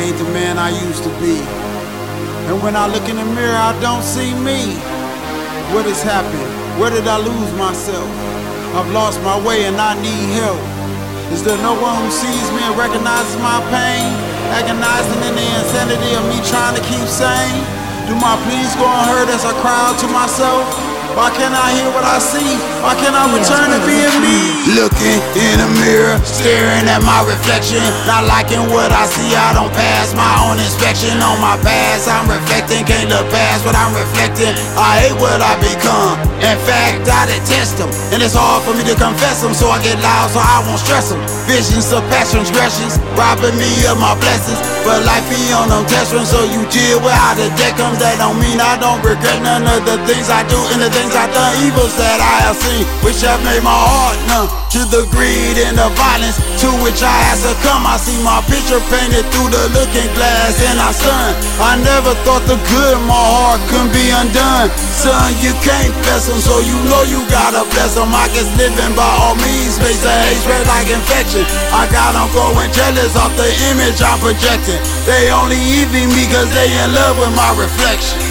Ain't the man I used to be. And when I look in the mirror, I don't see me. What has happened? Where did I lose myself? I've lost my way and I need help. Is there no one who sees me and recognizes my pain? Agonizing in the insanity of me trying to keep sane? Do my pleas go unheard as I cry out to myself? Why can't I hear what I see? Why can't I return to being me? Looking in the mirror, staring at my reflection. Not liking what I see, I don't pass my own inspection on my past. I'm reflecting, can't look past what I'm reflecting. I hate what I become. In fact, I detest them. And it's hard for me to confess them, so I get loud so I won't stress them. Visions of past transgressions, robbing me of my blessings. But life be on them test runs, so you deal with how the deck comes. That don't mean I don't regret none of the things I do and the I done, evils that I have seen, which have made my heart numb to the greed and the violence to which I have succumbed. I see my picture painted through the looking glass, and I son, I never thought the good in my heart couldn't be undone. Son, you can't bless them, so you know you gotta bless them. I guess living by all means makes the hate spread like infection. I got them going jealous off the image I'm projecting. They only envy me cause they in love with my reflection.